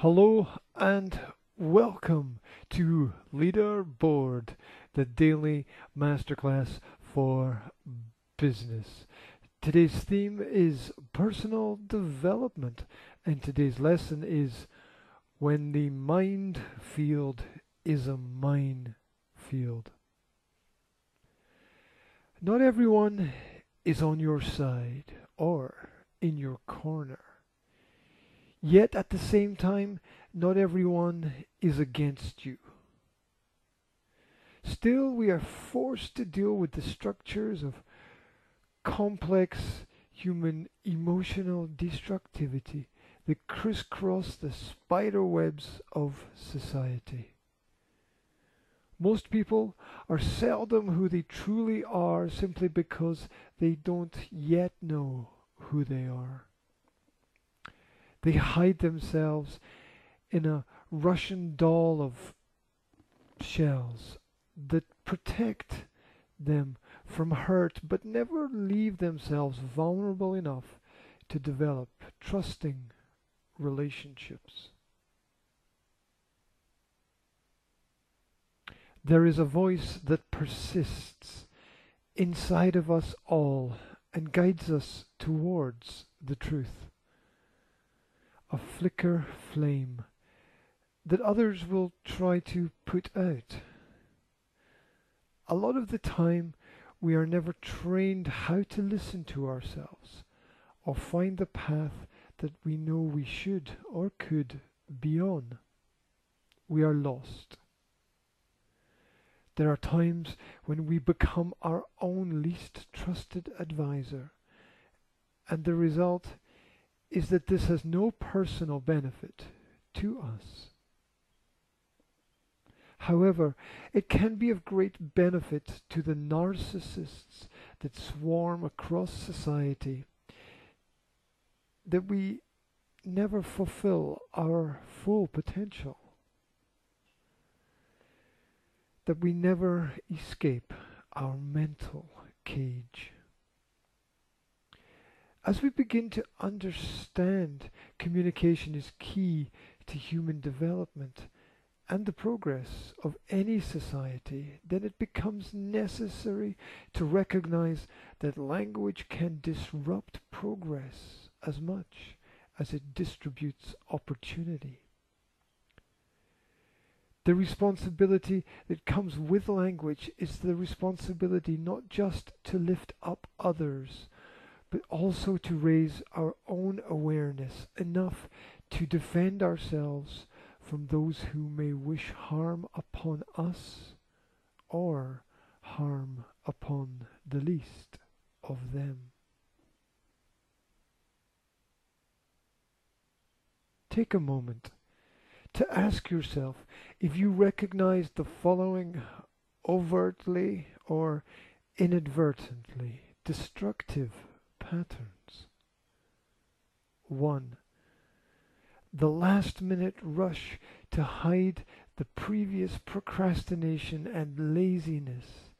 Hello and welcome to Leaderboard, the daily masterclass for business. Today's theme is personal development, and today's lesson is when the mind field is a minefield. Not everyone is on your side or in your corner. Yet at the same time, not everyone is against you. Still, we are forced to deal with the structures of complex human emotional destructivity that crisscross the spider webs of society. Most people are seldom who they truly are simply because they don't yet know who they are. They hide themselves in a Russian doll of shells that protect them from hurt but never leave themselves vulnerable enough to develop trusting relationships. There is a voice that persists inside of us all and guides us towards the truth a flicker flame that others will try to put out. A lot of the time, we are never trained how to listen to ourselves or find the path that we know we should or could be on. We are lost. There are times when we become our own least trusted advisor, and the result is that this has no personal benefit to us. However, it can be of great benefit to the narcissists that swarm across society that we never fulfill our full potential, that we never escape our mental cage. As we begin to understand communication is key to human development and the progress of any society, then it becomes necessary to recognize that language can disrupt progress as much as it distributes opportunity. The responsibility that comes with language is the responsibility not just to lift up others but also to raise our own awareness enough to defend ourselves from those who may wish harm upon us or harm upon the least of them. Take a moment to ask yourself if you recognize the following overtly or inadvertently destructive patterns. 1. The last minute rush to hide the previous procrastination and laziness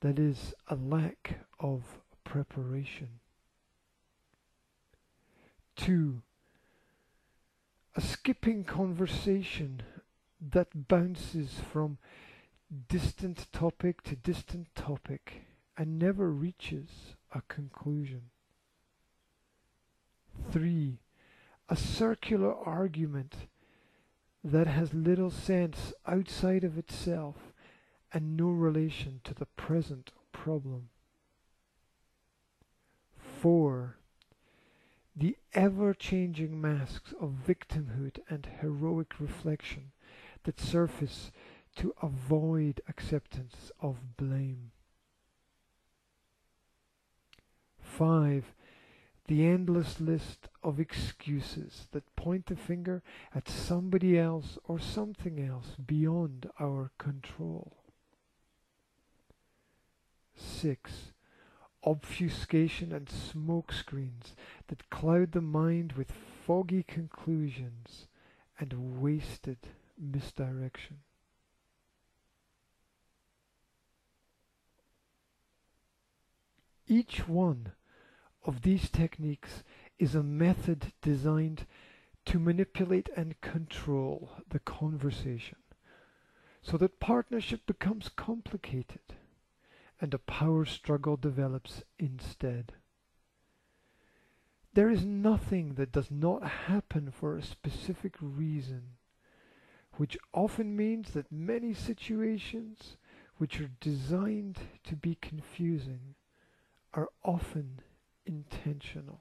that is a lack of preparation. 2. A skipping conversation that bounces from distant topic to distant topic and never reaches a conclusion. 3. A circular argument that has little sense outside of itself and no relation to the present problem. 4. The ever changing masks of victimhood and heroic reflection that surface to avoid acceptance of blame. 5 the endless list of excuses that point the finger at somebody else or something else beyond our control. 6. Obfuscation and smoke screens that cloud the mind with foggy conclusions and wasted misdirection. Each one of these techniques is a method designed to manipulate and control the conversation so that partnership becomes complicated and a power struggle develops instead. There is nothing that does not happen for a specific reason, which often means that many situations which are designed to be confusing are often intentional.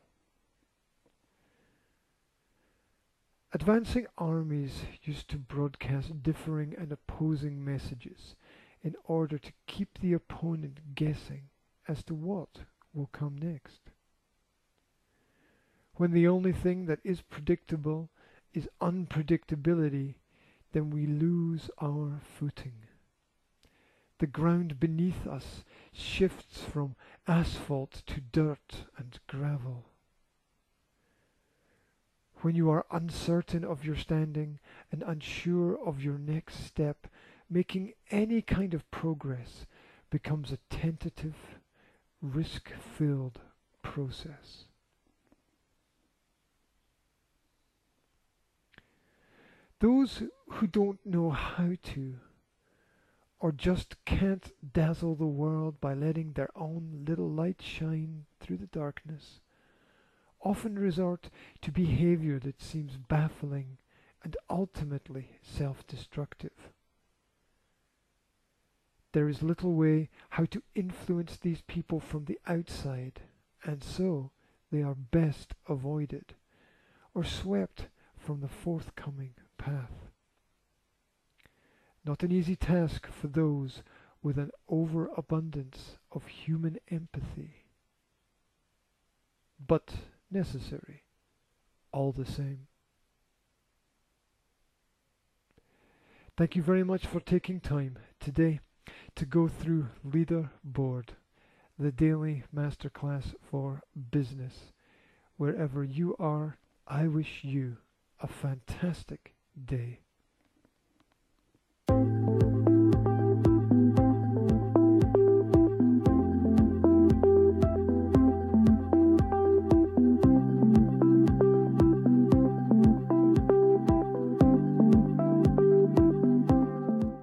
Advancing armies used to broadcast differing and opposing messages in order to keep the opponent guessing as to what will come next. When the only thing that is predictable is unpredictability, then we lose our footing. The ground beneath us shifts from asphalt to dirt and gravel. When you are uncertain of your standing and unsure of your next step, making any kind of progress becomes a tentative, risk filled process. Those who don't know how to, or just can't dazzle the world by letting their own little light shine through the darkness, often resort to behavior that seems baffling and ultimately self-destructive. There is little way how to influence these people from the outside, and so they are best avoided, or swept from the forthcoming path. Not an easy task for those with an overabundance of human empathy, but necessary all the same. Thank you very much for taking time today to go through Leaderboard, the daily masterclass for business. Wherever you are, I wish you a fantastic day. Thank you.